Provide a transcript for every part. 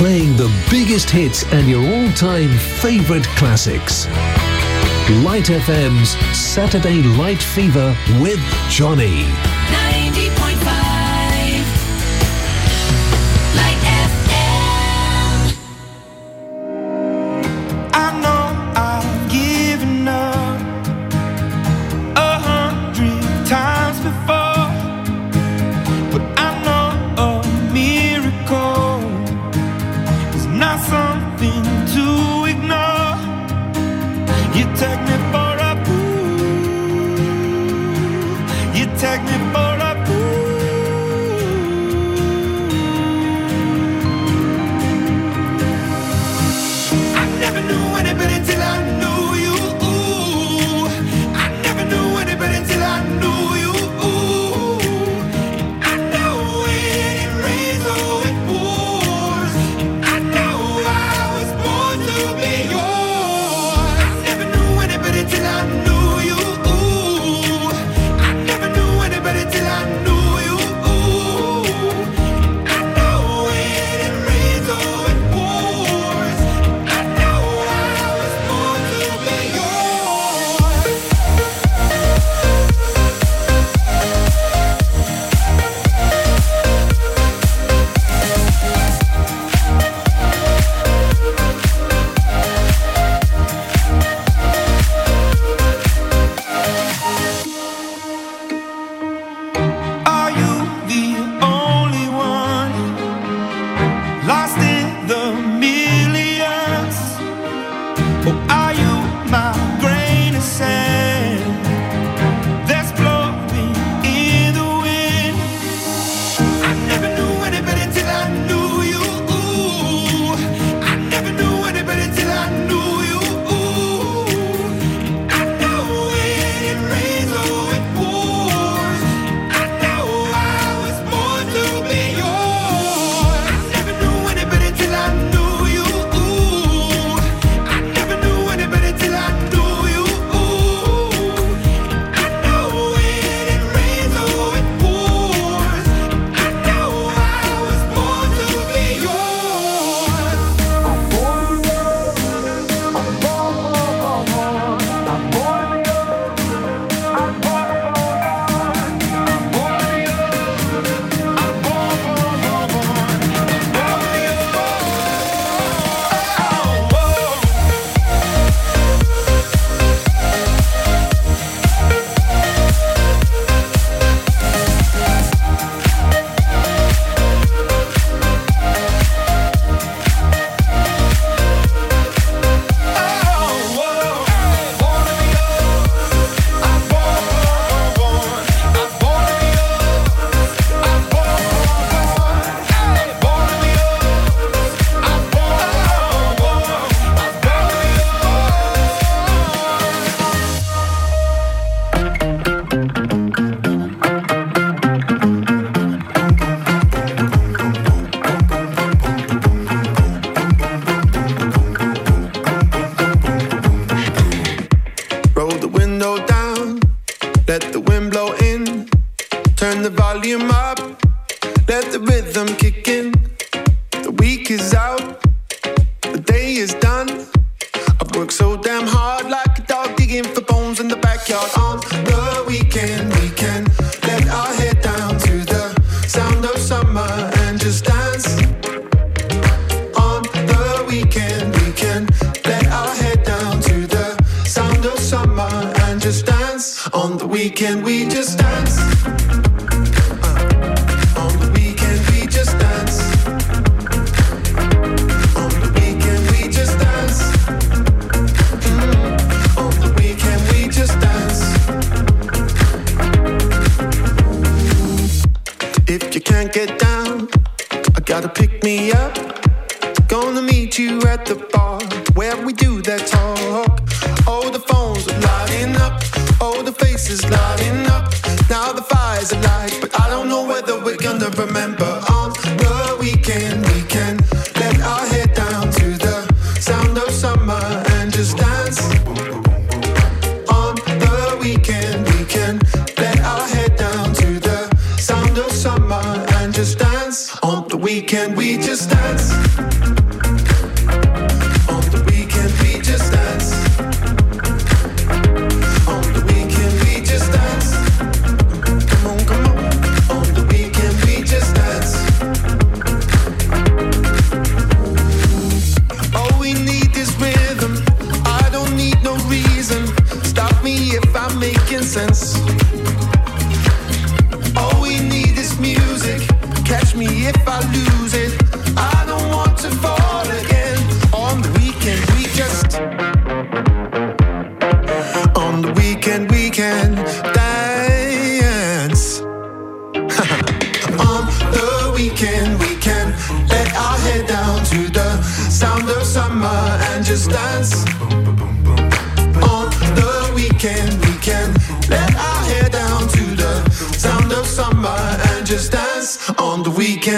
playing the biggest hits and your all time favourite classics. Light FM's Saturday Light Fever with Johnny. 90.5.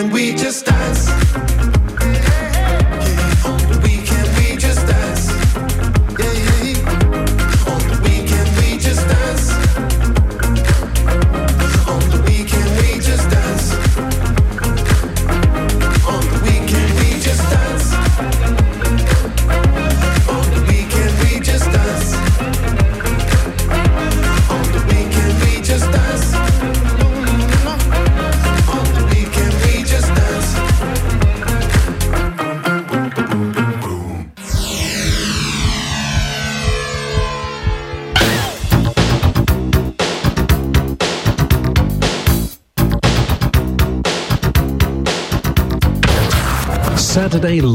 and we just dance.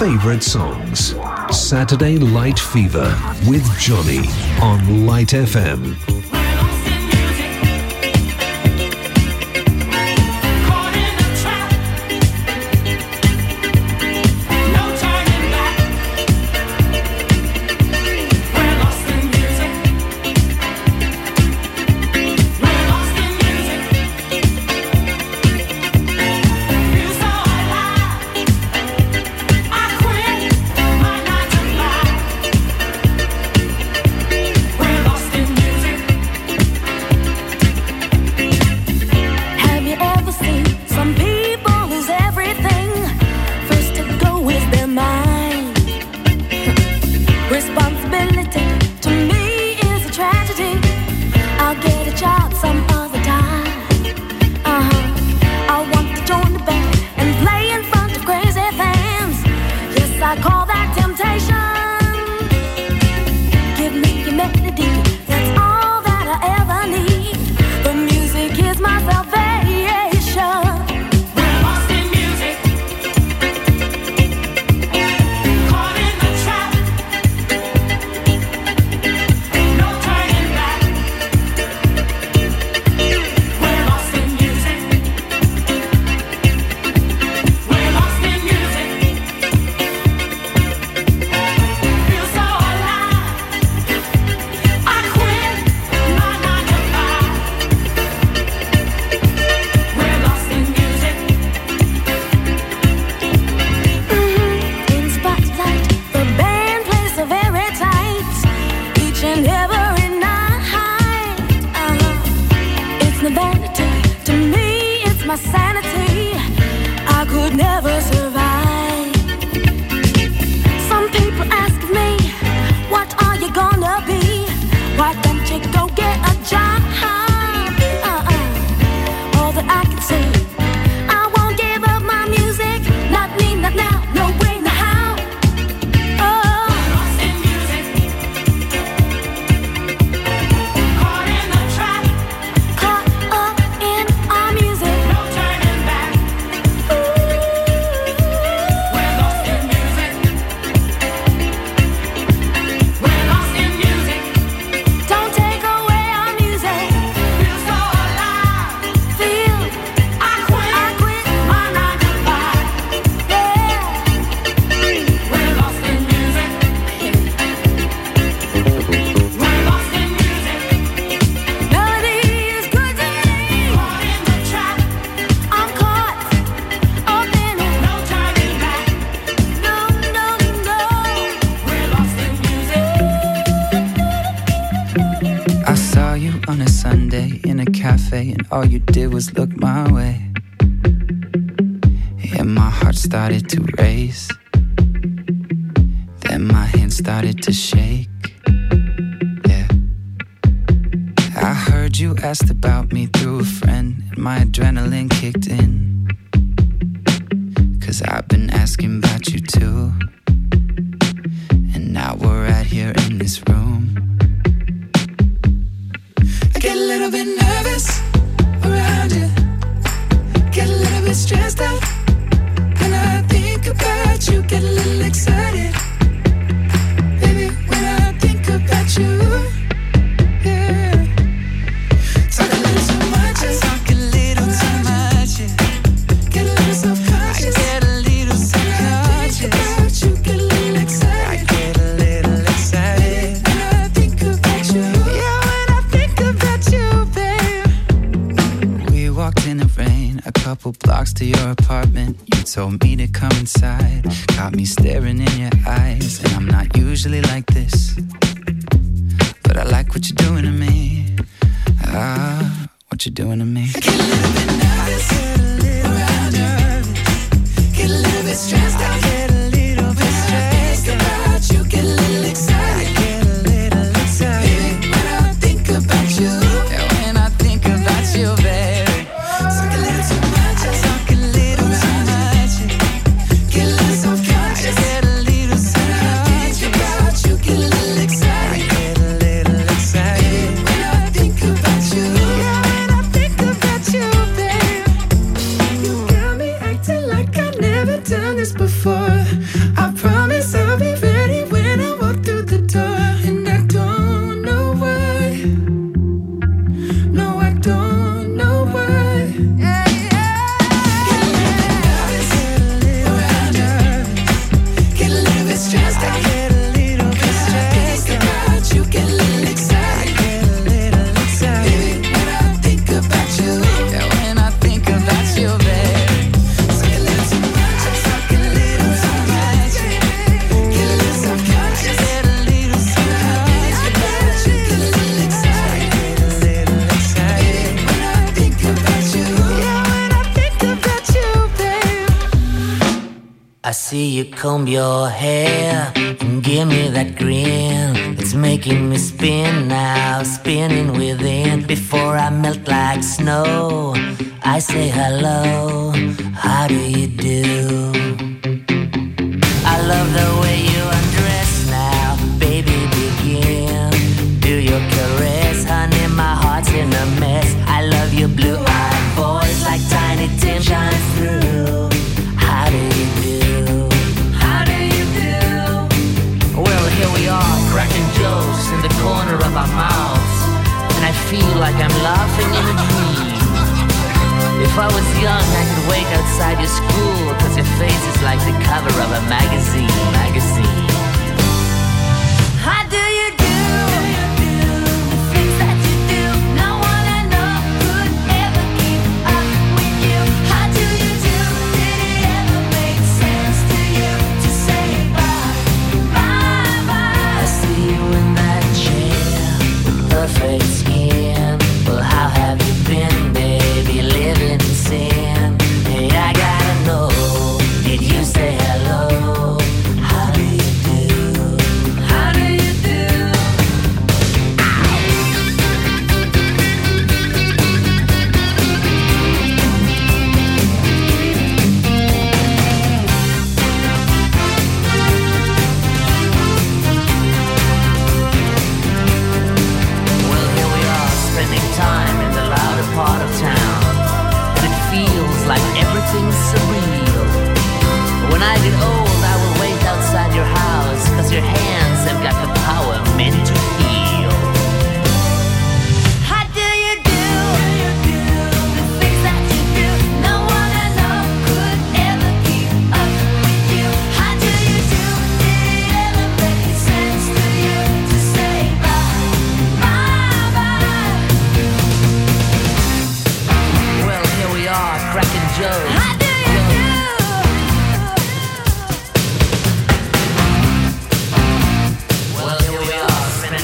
favorite songs. Saturday Light Fever with Johnny on Light FM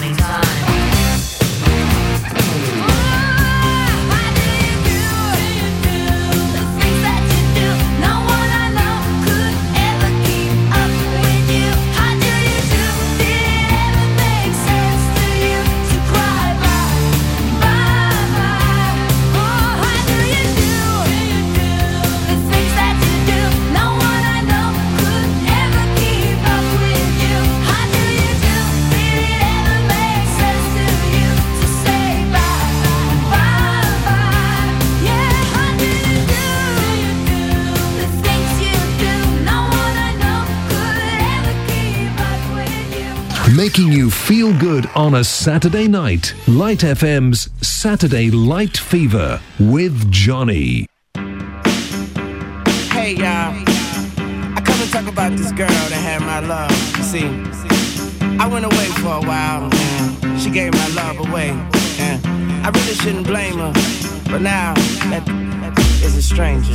anytime. Saturday night, Light FM's Saturday Light Fever with Johnny. Hey y'all, I come to talk about this girl that had my love. You see, I went away for a while, she gave my love away, and I really shouldn't blame her, but now that is a stranger.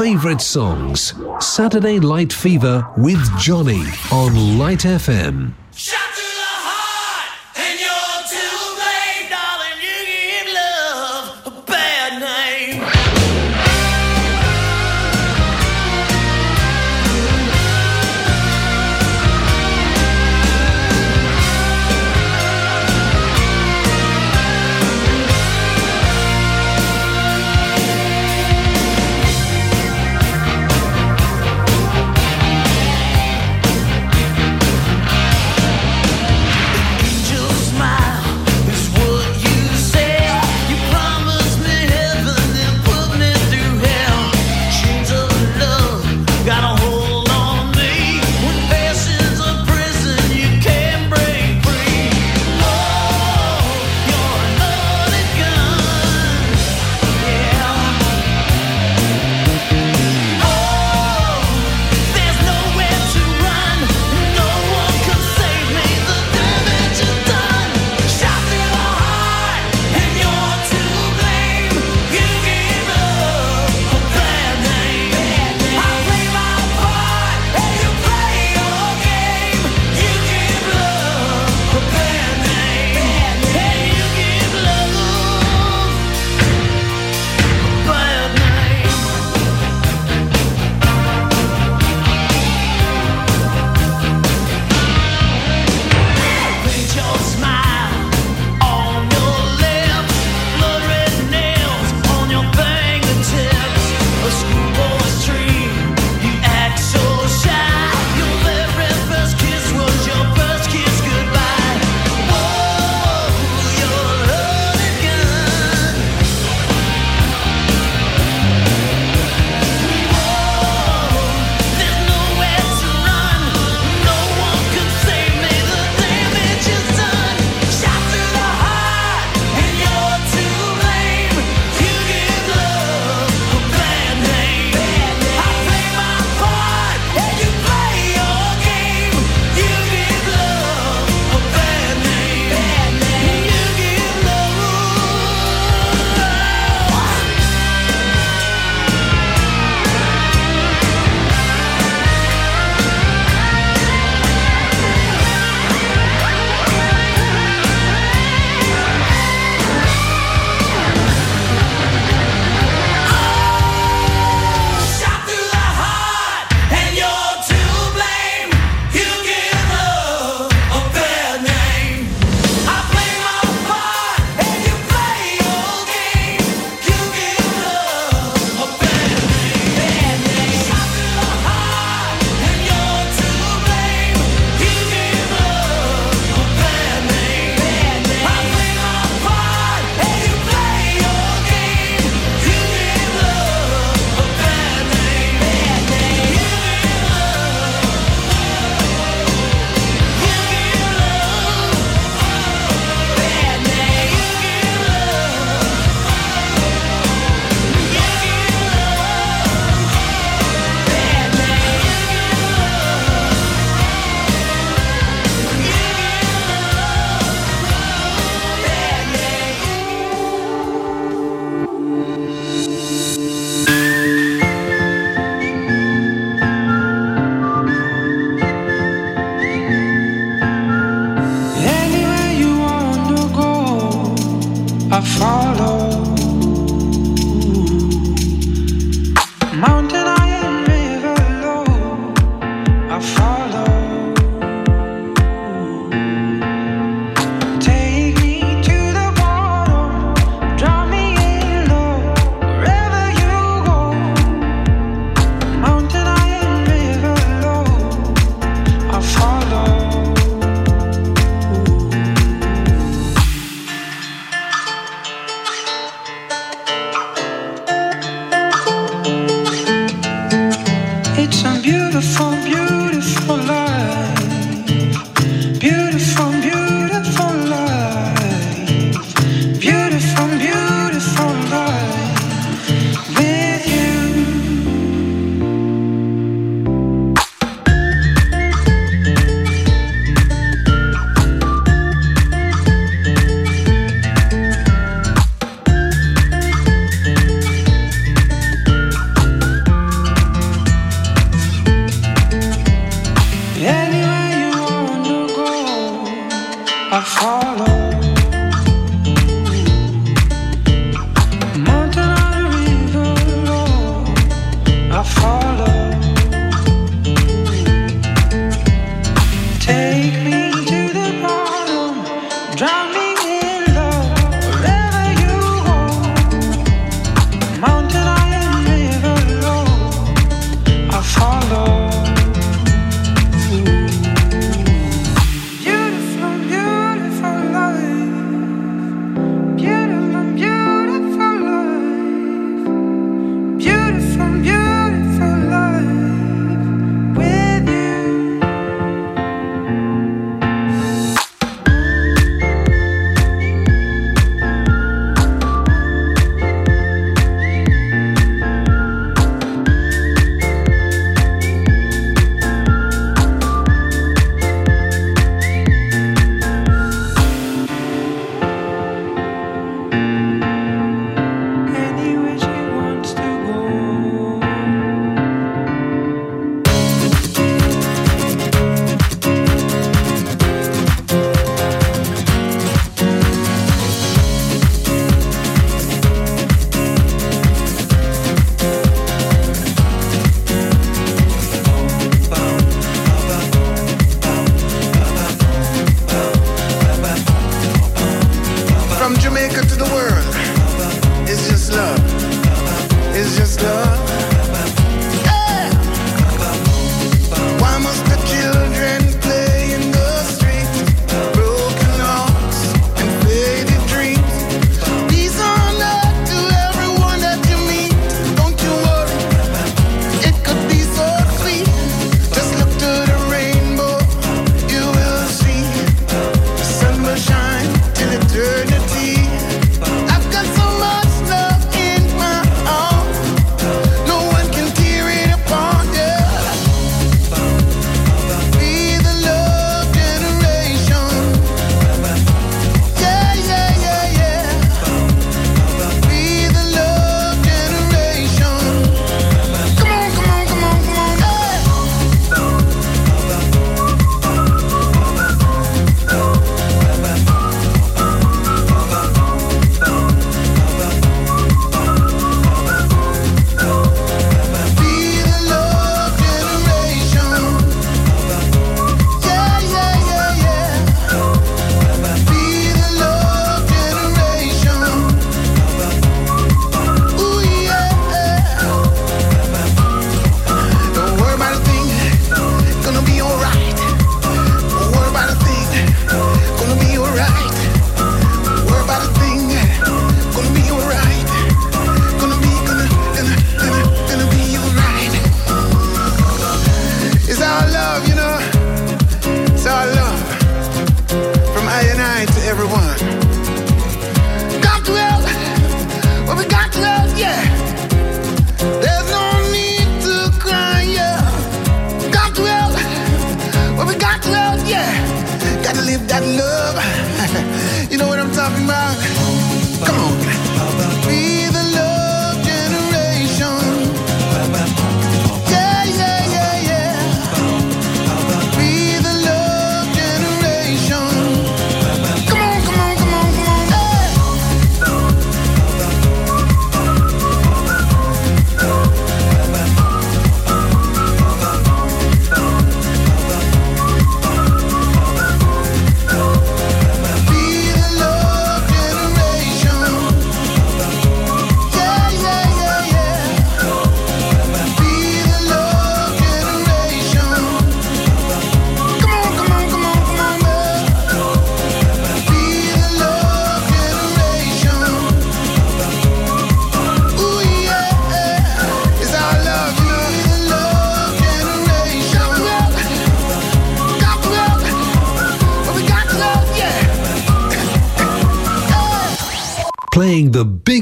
Favorite songs. Saturday Light Fever with Johnny on Light FM.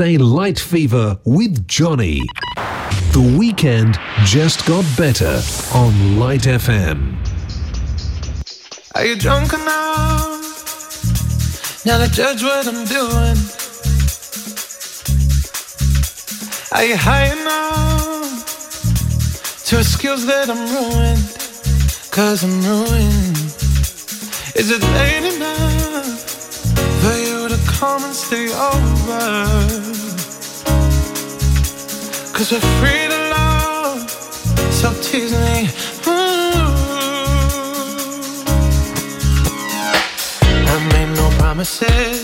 Saturday Light Fever with Johnny. The weekend just got better on Light FM. Are you drunk enough? Now to judge what I'm doing. Are you high enough to excuse that I'm ruined? Cause I'm ruined. Is it late enough for you to come and stay over? Cause we're free to love, so tease me. Ooh. I made no promises.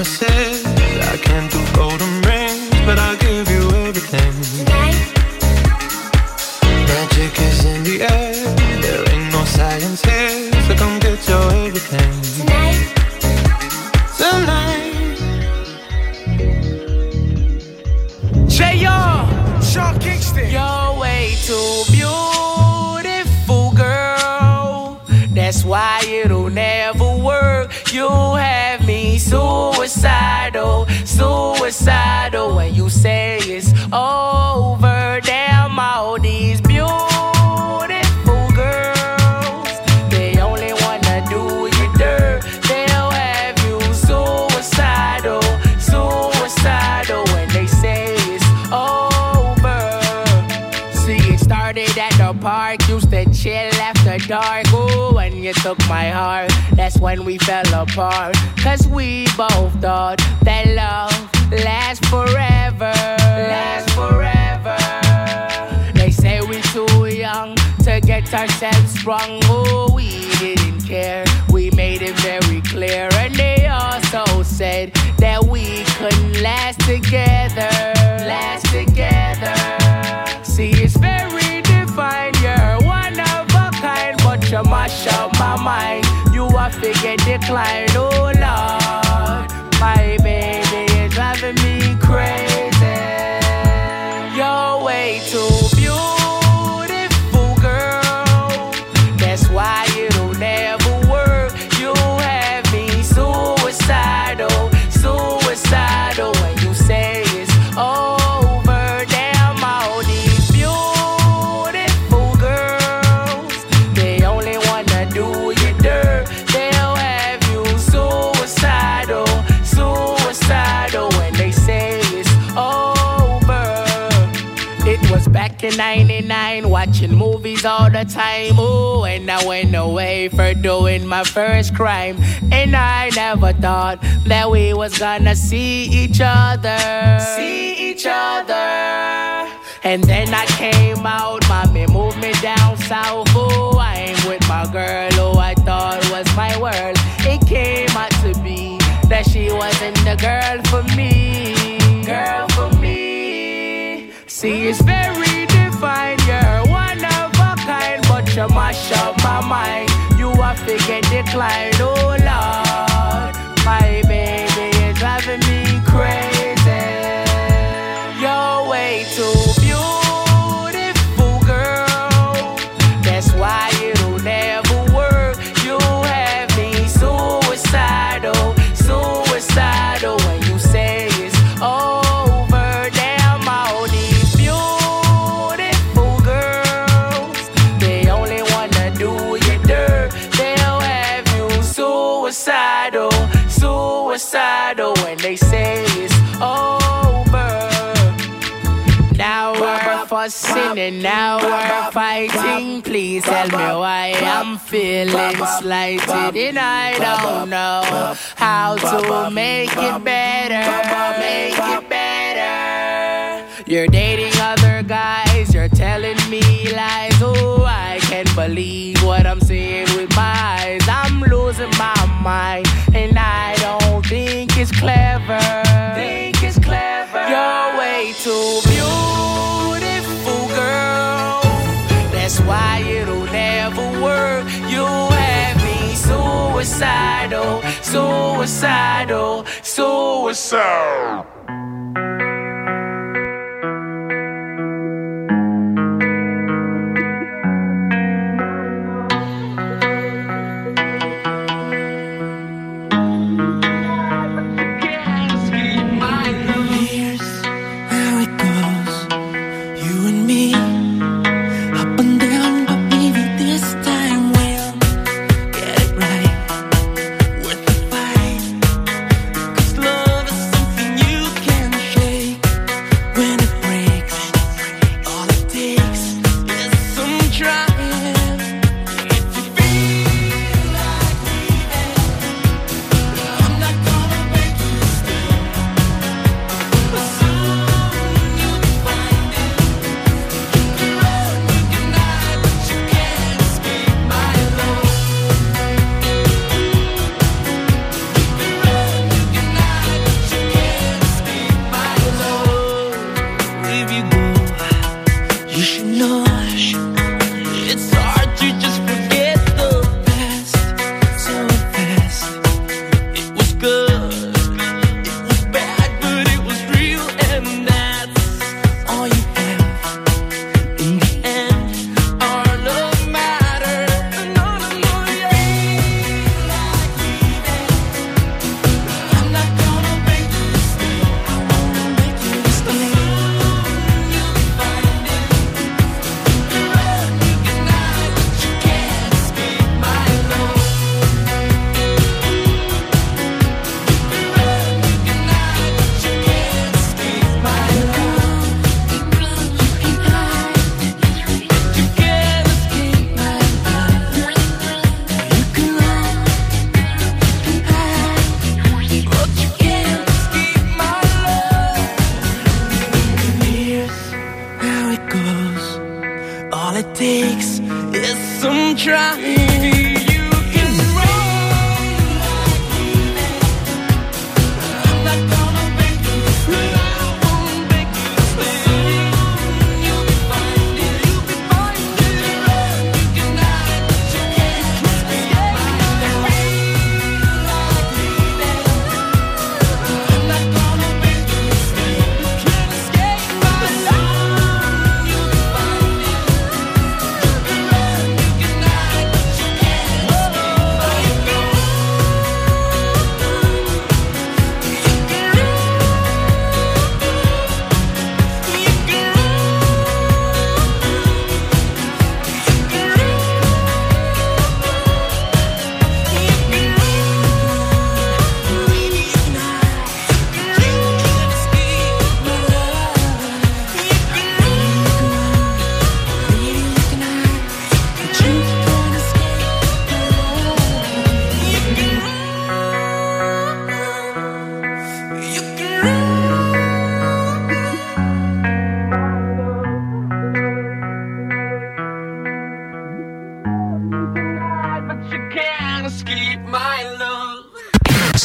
promises I can't do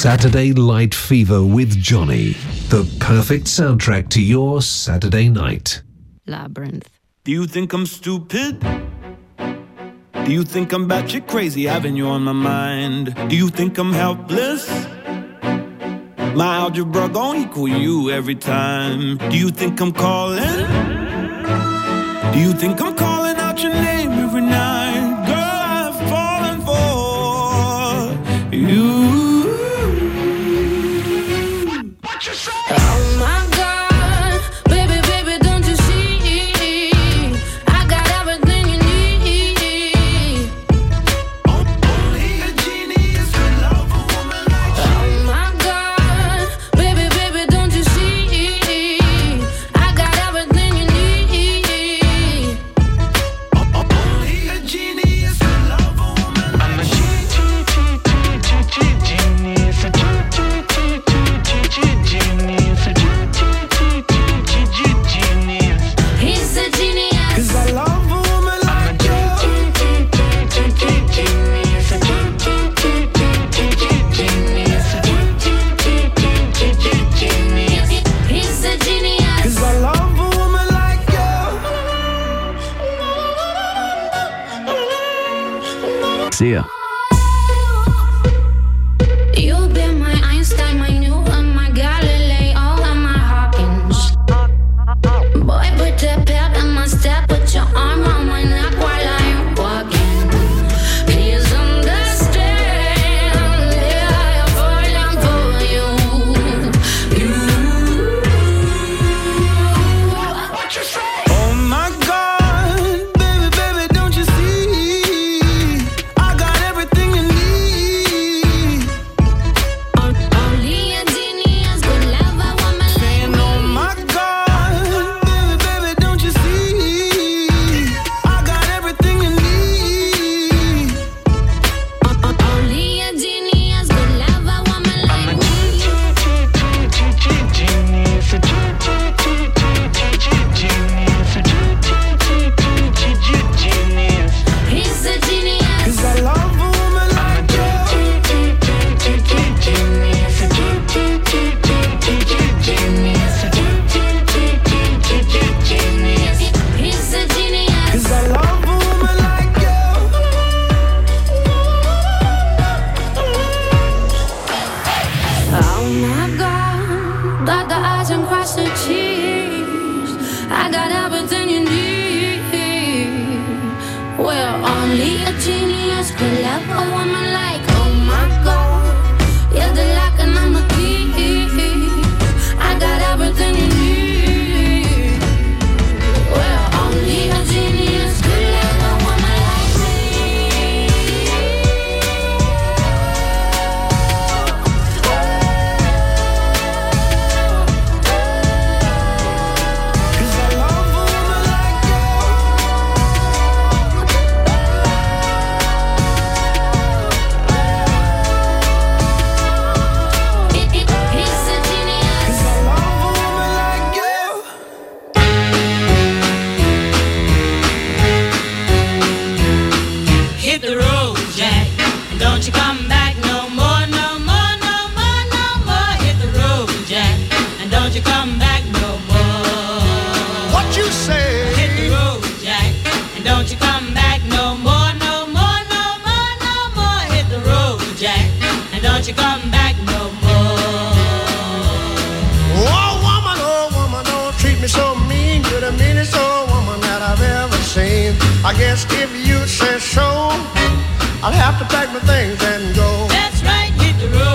Saturday Light Fever with Johnny. The perfect soundtrack to your Saturday night. Labyrinth. Do you think I'm stupid? Do you think I'm batshit crazy having you on my mind? Do you think I'm helpless? My algebra don't equal you every time. Do you think I'm calling? Do you think I'm calling out your name every night? just if you say so. I'll have to pack my things and go. That's right, hit the road.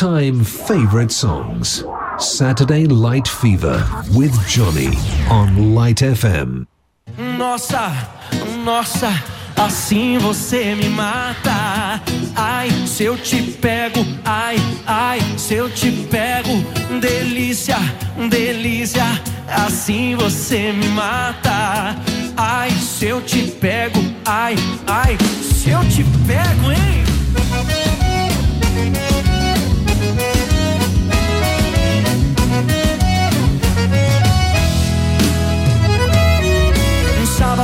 your all time favorite songs. Saturday Light Fever with Johnny on Light FM. Nossa, nossa, assim você me mata. Ai, se eu te pego, ai, ai, se eu te pego, delícia, delícia, assim você me mata. Ai, se eu te pego, ai, ai, se eu te pego, hein?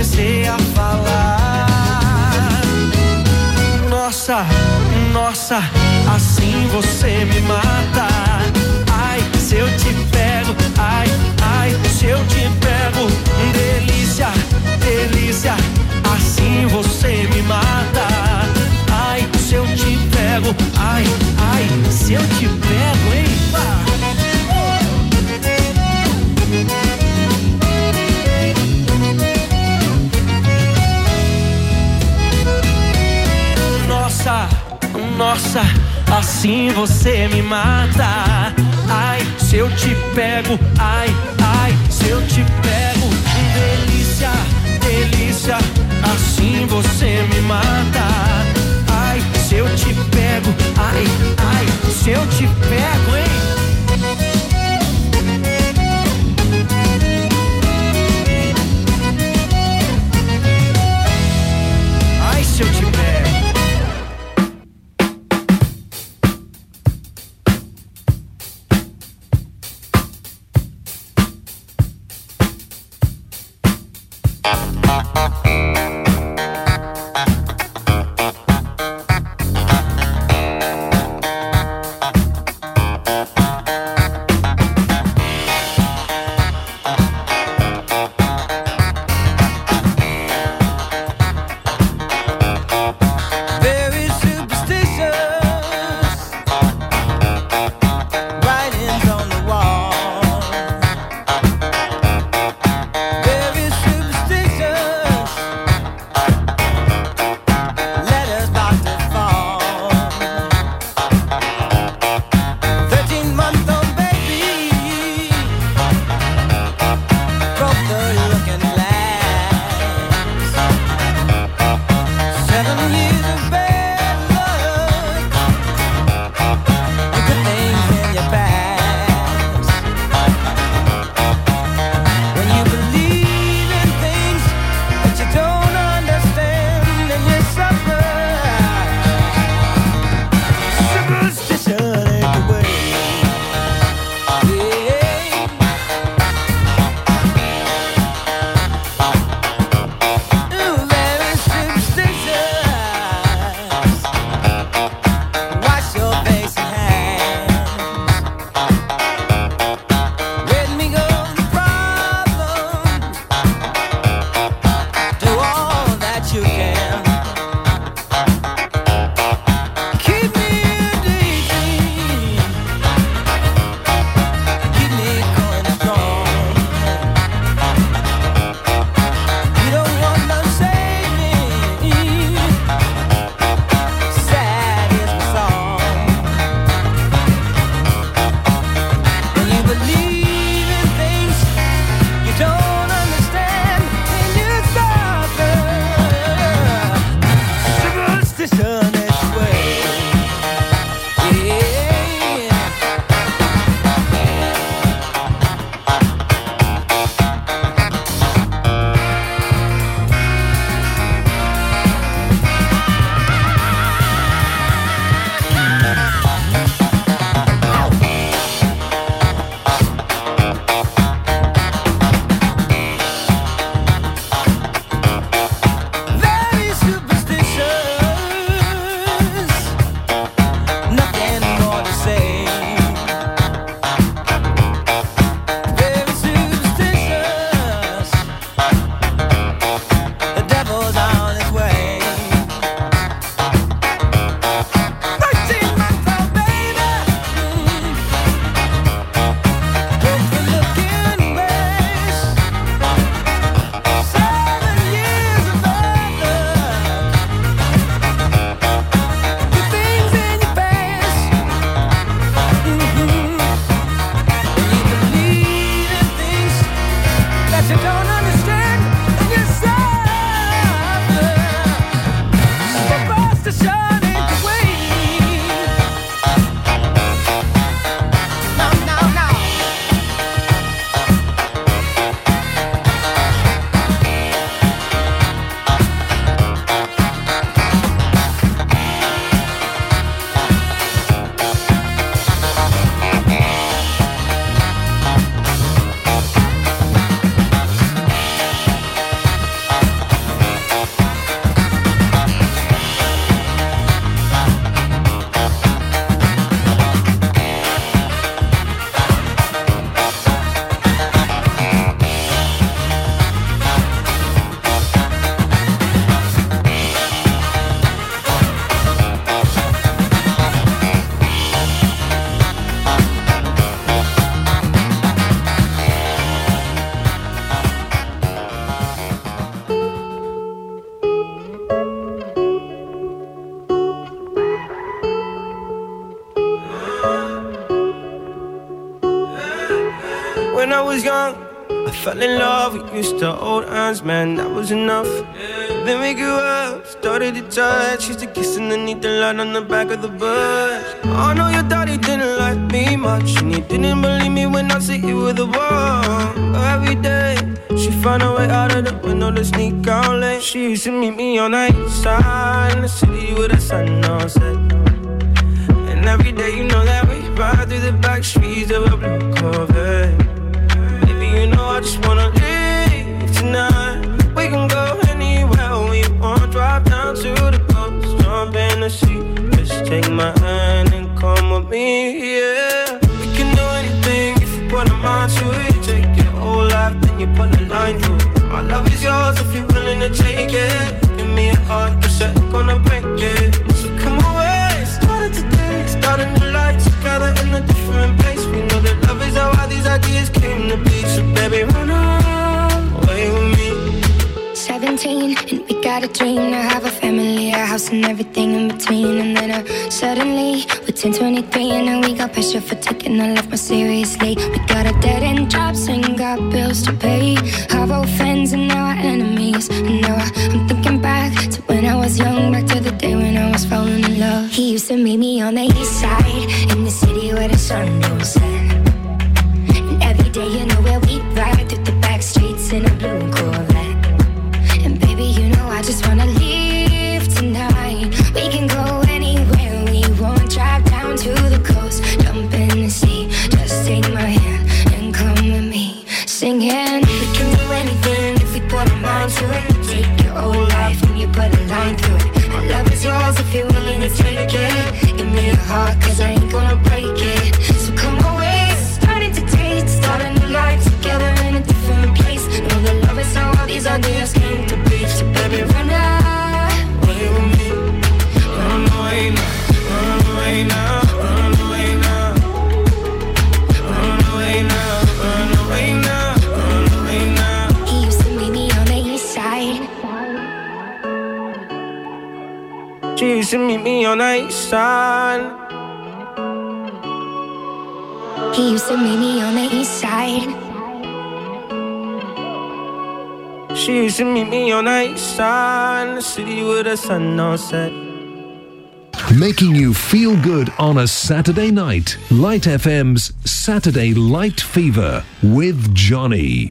comecei a falar. Nossa, nossa, assim você me mata. Ai, se eu te pego, ai, ai, se eu te pego. Delícia, delícia, assim você me mata. Ai, se eu te pego, ai, ai, se eu te pego, hein? Nossa, assim você me mata. Ai, se eu te pego, ai, ai, se eu te pego, delícia, delícia, assim você me mata. Ai, se eu te pego, ai, ai, se eu te pego, hein? Ai, se eu te Fell in love, we used to hold hands, man, that was enough. Then we grew up, started to touch, used to kiss underneath the light on the back of the bus. I know your daddy didn't like me much, and he didn't believe me when I said you were the one. Every day, she found a way out of the window to sneak out late. She used to meet me on the east side, in the city with the sun on set. And every day, you know that we ride through the back streets of a blue Corvette. Just wanna leave tonight. We can go anywhere we want. Drive down to the coast, jump in the sea. Just take my hand and come with me, yeah. We can do anything if you put a mind to it. Take your whole life, then you put a line through it. My love is yours if you're willing to take it. These ideas came to be. So baby, run away with me. 17 and we got a dream to have a family, a house and everything in between. And then uh, suddenly we're 10, 23 and now we got pressure for taking our life more seriously. We got a dead end jobs and got bills to pay. Have old friends and now our enemies. And now I, I'm thinking back to when I was young, back to the day when I was falling in love. He used to meet me on the east side in the city where the sun She used to meet me on the east side. He used to meet me on the east side. She used to meet me on the east side, in the city with the sun on set. Making you feel good on a Saturday night. Light FM's Saturday Light Fever with Johnny.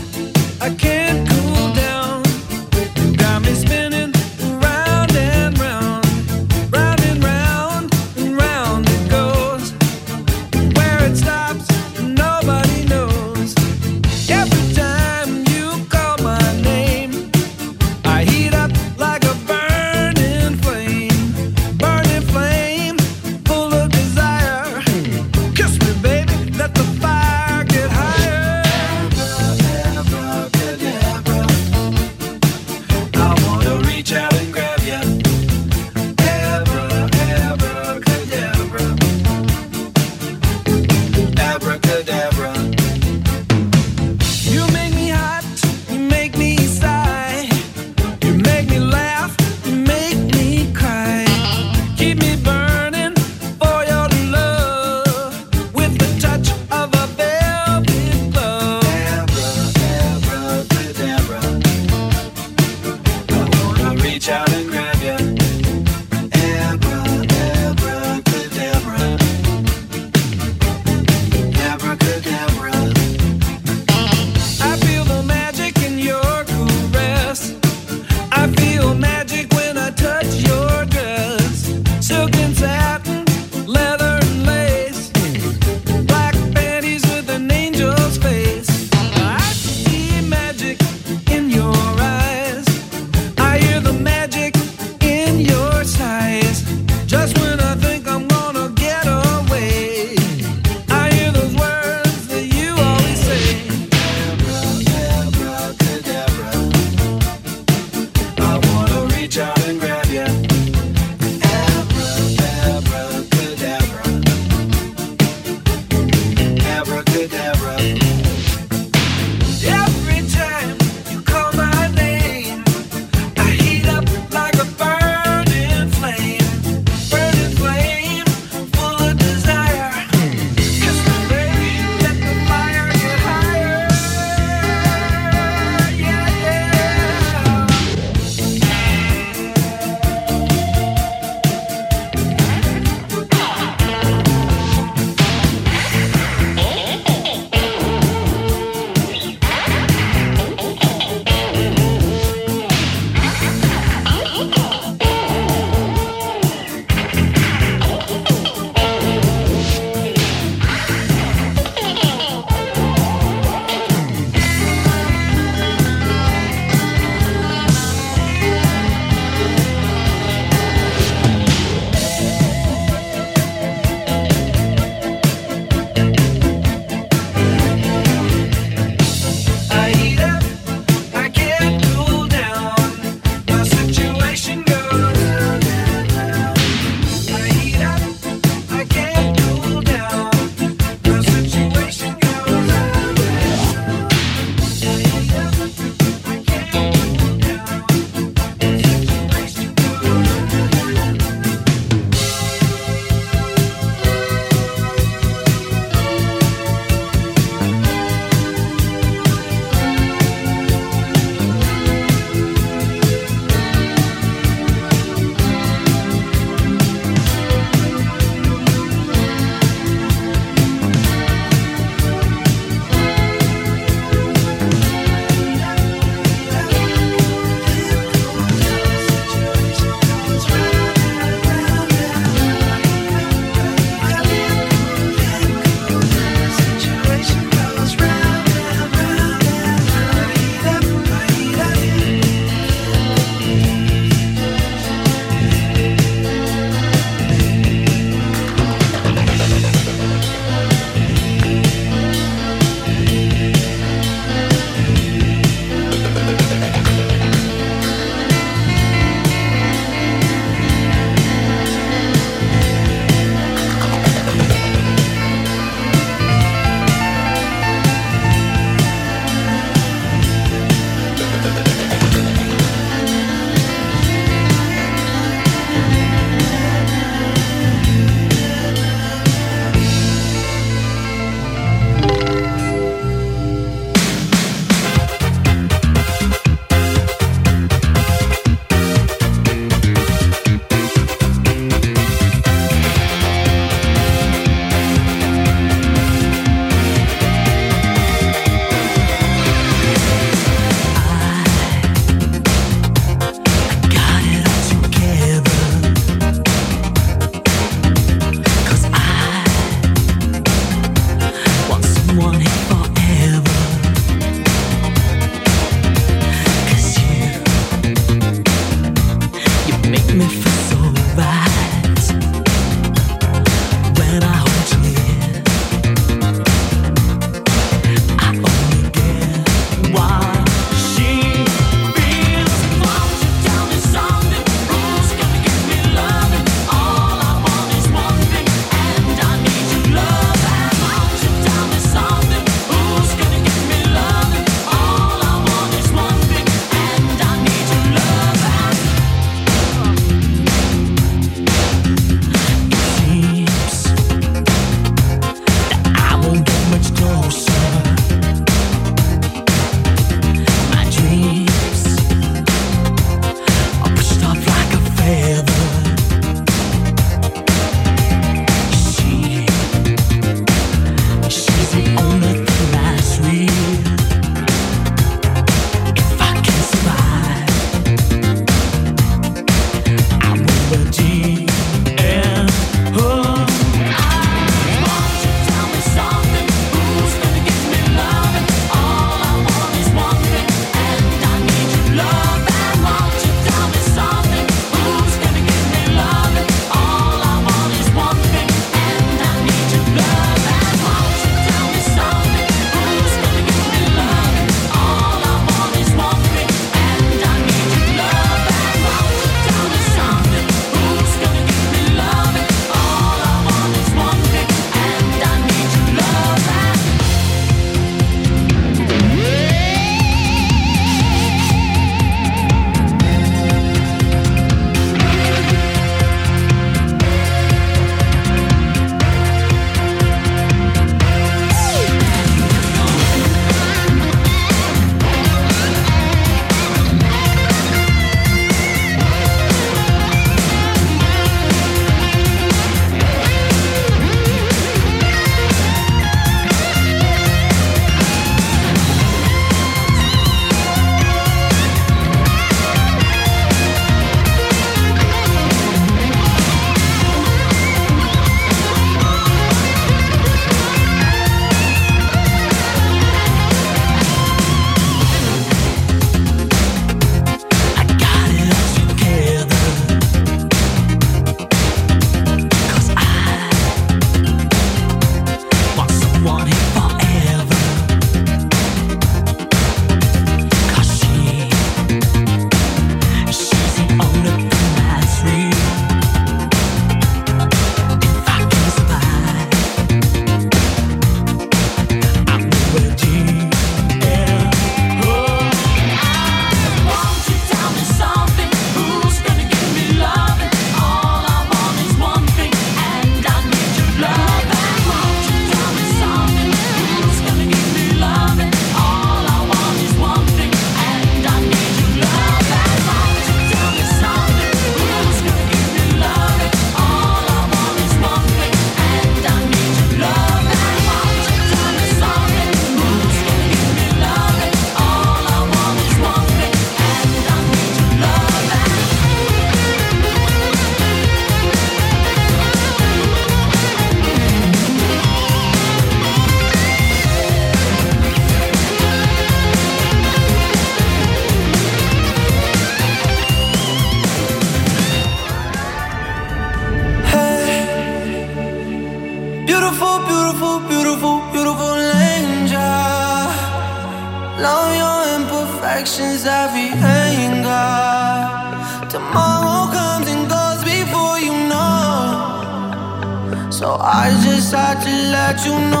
you know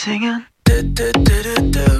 singing? Do, do, do,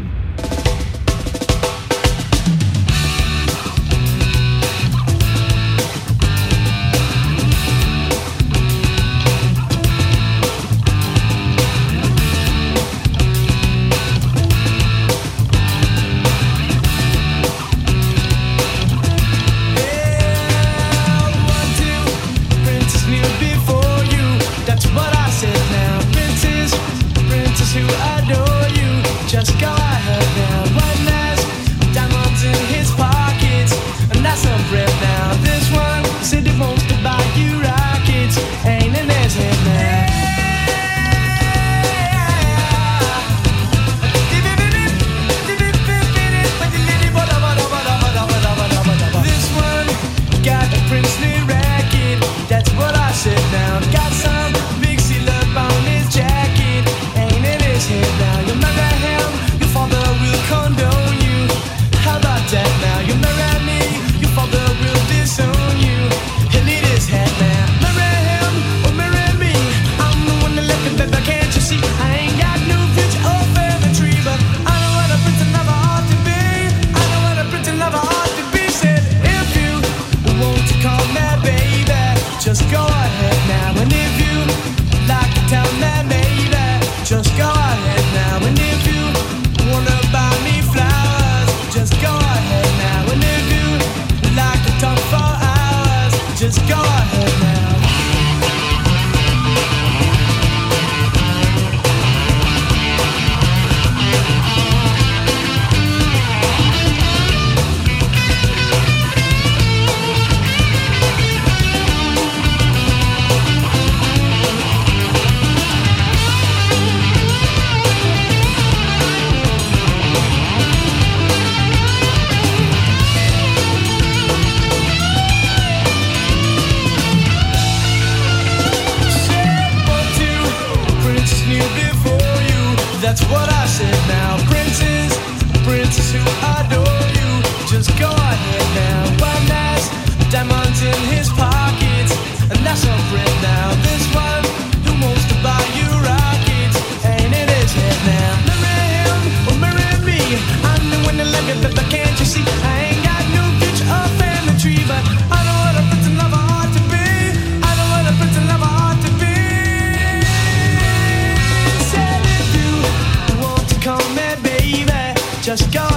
Just go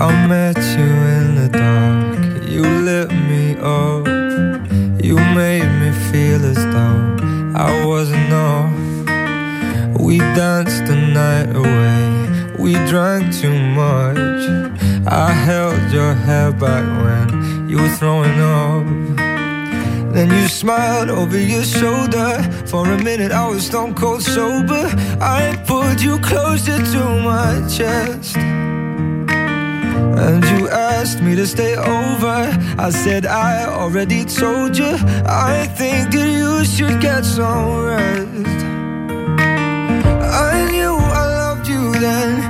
I met you in the dark, you lit me up. You made me feel as though I wasn't off. We danced the night away, we drank too much. I held your hair back when you were throwing up. Then you smiled over your shoulder. For a minute, I was stone cold sober. I pulled you closer to my chest. And you asked me to stay over. I said, I already told you. I think that you should get some rest. I knew I loved you then,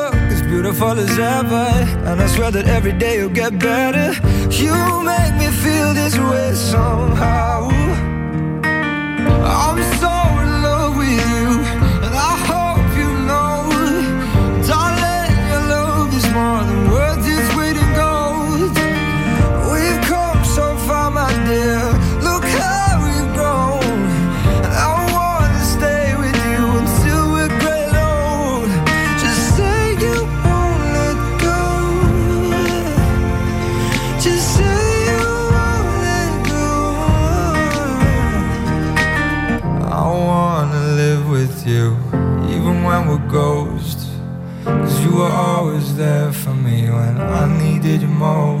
beautiful as ever. And I swear that every day you'll get better. You make me feel this way somehow. I'm needed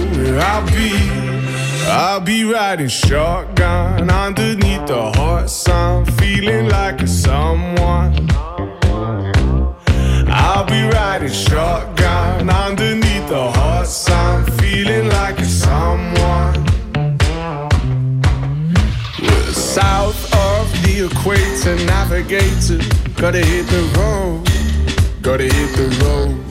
where I'll be. I'll be riding shotgun underneath the hot sun, feeling like a someone. I'll be riding shotgun underneath the hot sun, feeling like a someone. We're south of the equator, navigator, gotta hit the road, gotta hit the road.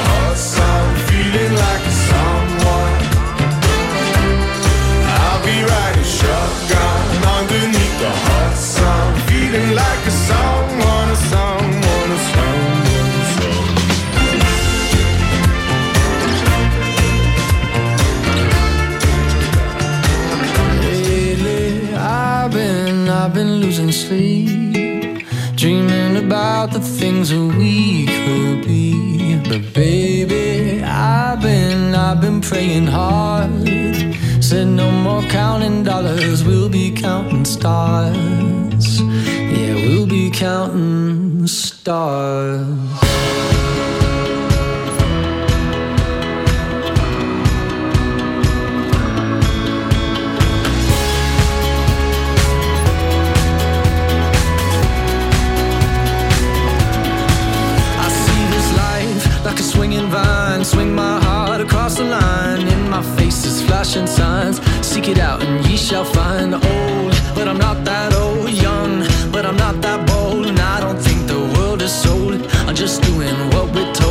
the hot sun, feeling like a someone. Lately, I've been, I've been losing sleep, dreaming about the things that we could be. But baby, I've been, I've been praying hard. Said no more counting dollars, we'll be counting stars. Yeah, we'll be counting stars. I see this life like a swinging vine. Swing my heart across the line. In my face is flashing signs. Seek it out and ye shall find. Old, but I'm not that old. Young, but I'm not that bold. And I don't think the world is sold. I'm just doing what we're told.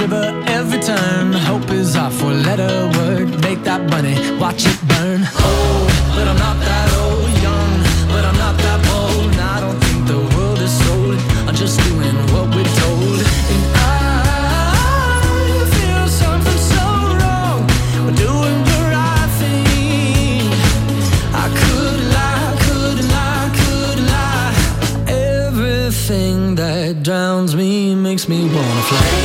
River every turn. Hope is our four letter word. Make that money, watch it burn. Old, but I'm not that old. Young, but I'm not that bold. And I don't think the world is sold. I'm just doing what we're told. And I feel something so wrong. We're doing the right thing. I could lie, could lie, could lie. Everything that drowns me makes me wanna fly.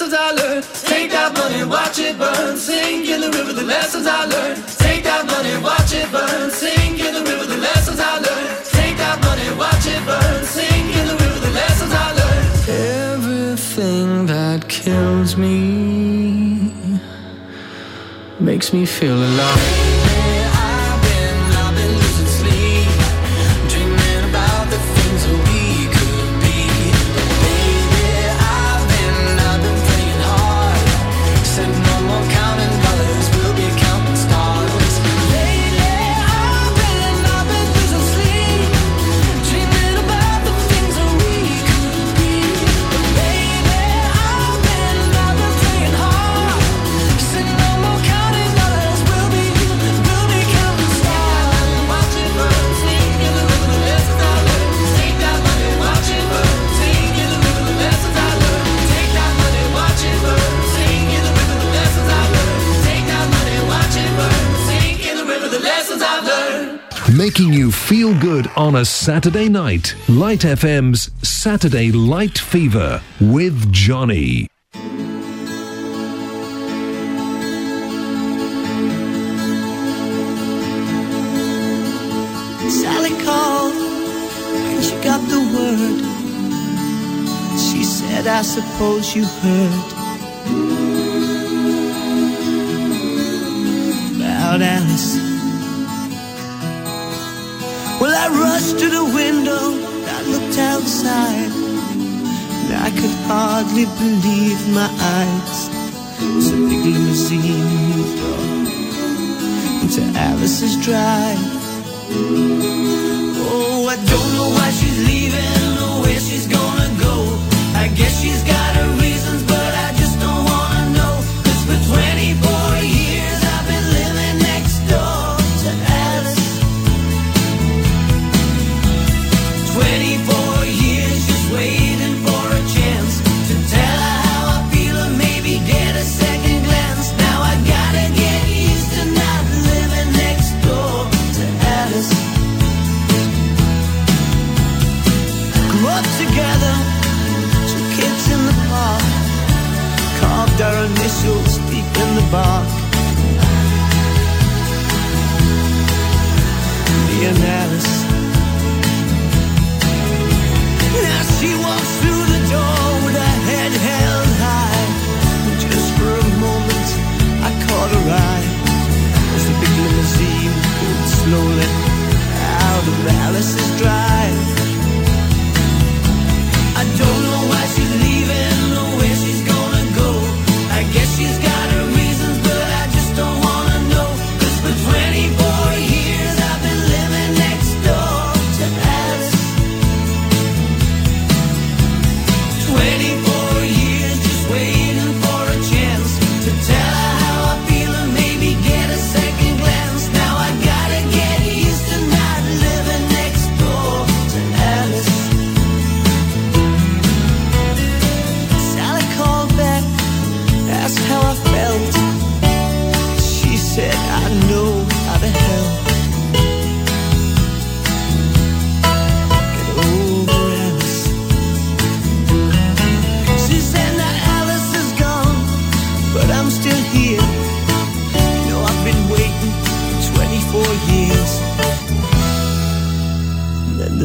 lessons I learned. Take that money, watch it burn. Sing in the river the lessons I learned. Take that money, watch it burn. Sing in the river the lessons I learned. Take that money, watch it burn. Sing in the river the lessons I learned. Everything that kills me makes me feel alive. on a Saturday night. Light FM's Saturday Light Fever with Johnny. Sally called and she got the word. She said, I suppose you heard about Alice. Well, I rushed to the window, I looked outside, and I could hardly believe my eyes. It's a big limousine moved on into Alice's drive. Oh, I don't know why she's leaving or where she's gonna go. I guess she's got a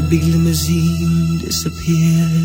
big limousine disappeared.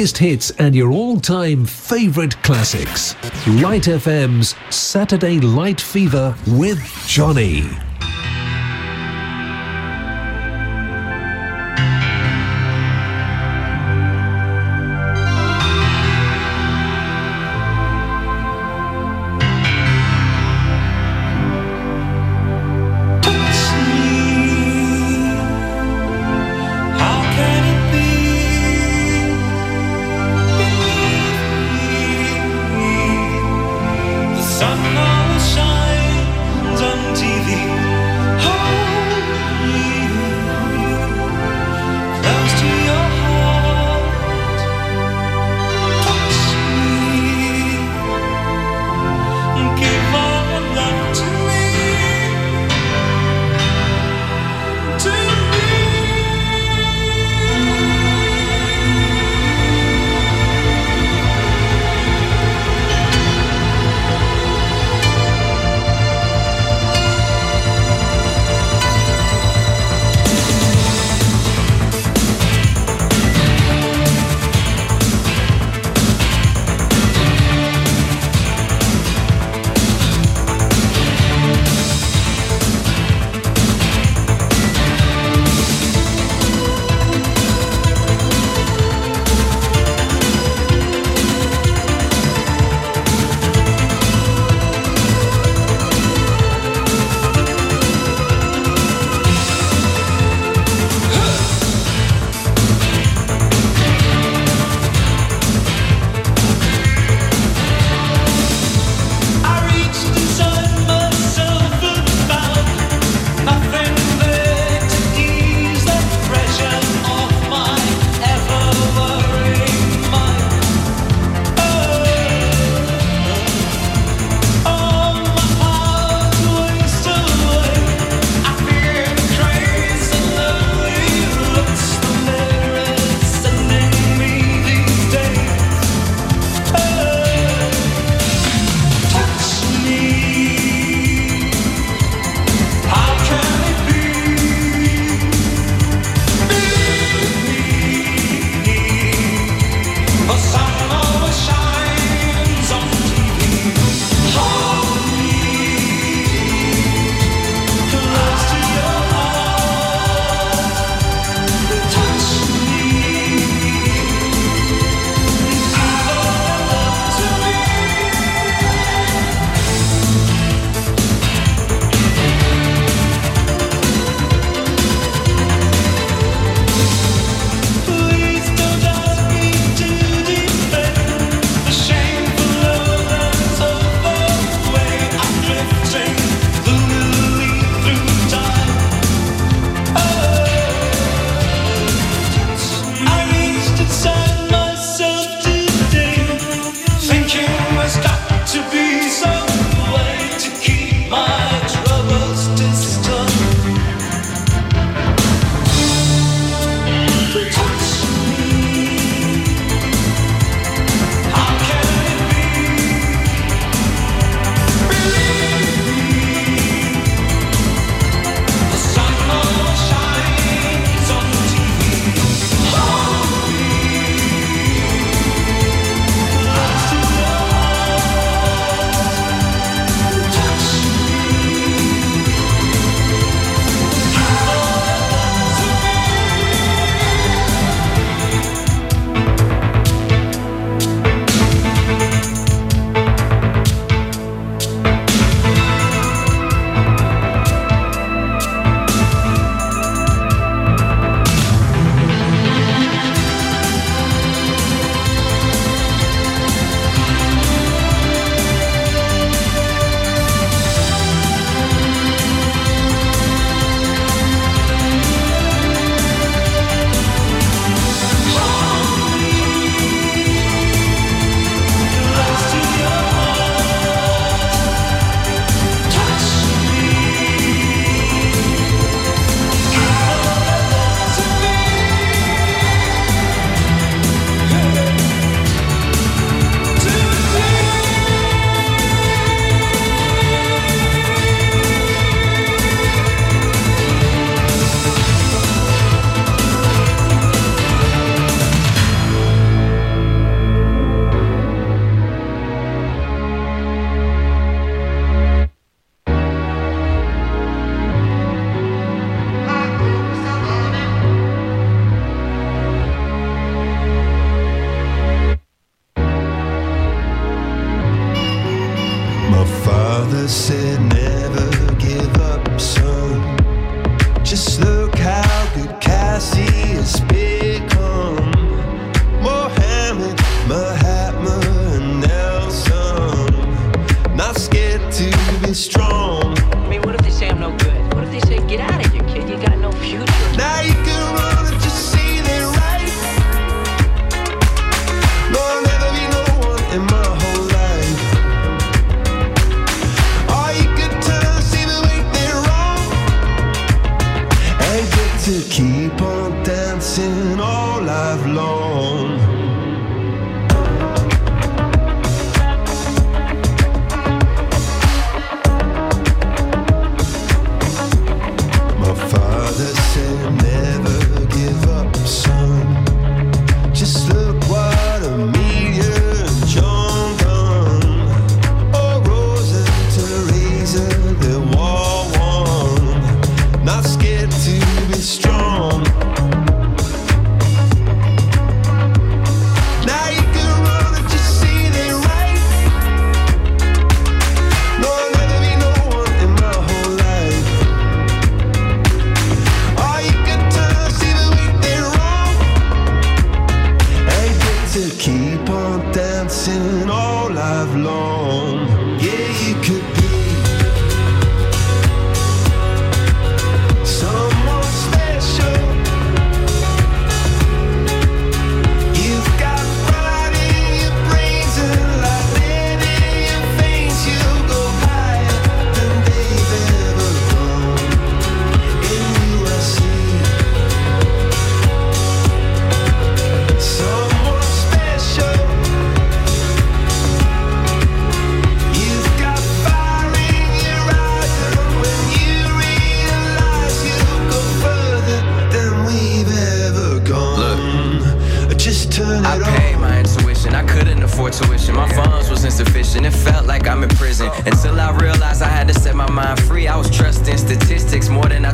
biggest hits and your all time favourite classics. Light FM's Saturday Light Fever with Johnny.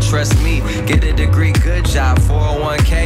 Trust me, get a degree, good job, 401k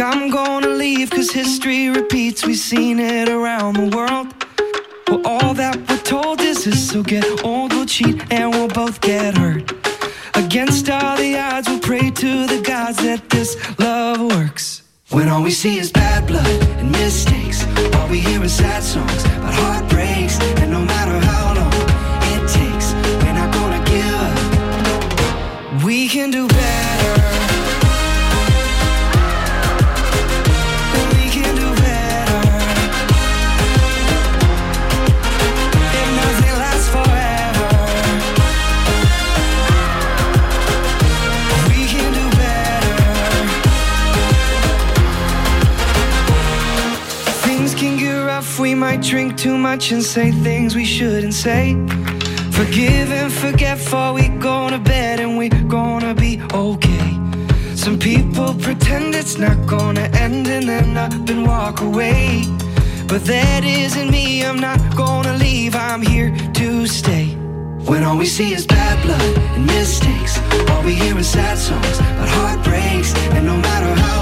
I'm gonna leave cause history repeats. We've seen it around the world. Well, all that we're told is this. So get old, we'll cheat, and we'll both get hurt. Against all the odds, we'll pray to the gods that this love works. When all we see is bad blood and mistakes, all we hear is sad songs about heartbreaks. Too much and say things we shouldn't say. Forgive and forget before we go to bed and we're gonna be okay. Some people pretend it's not gonna end and then up and walk away. But that isn't me, I'm not gonna leave, I'm here to stay. When all we see is bad blood and mistakes, all we hear is sad songs about heartbreaks. And no matter how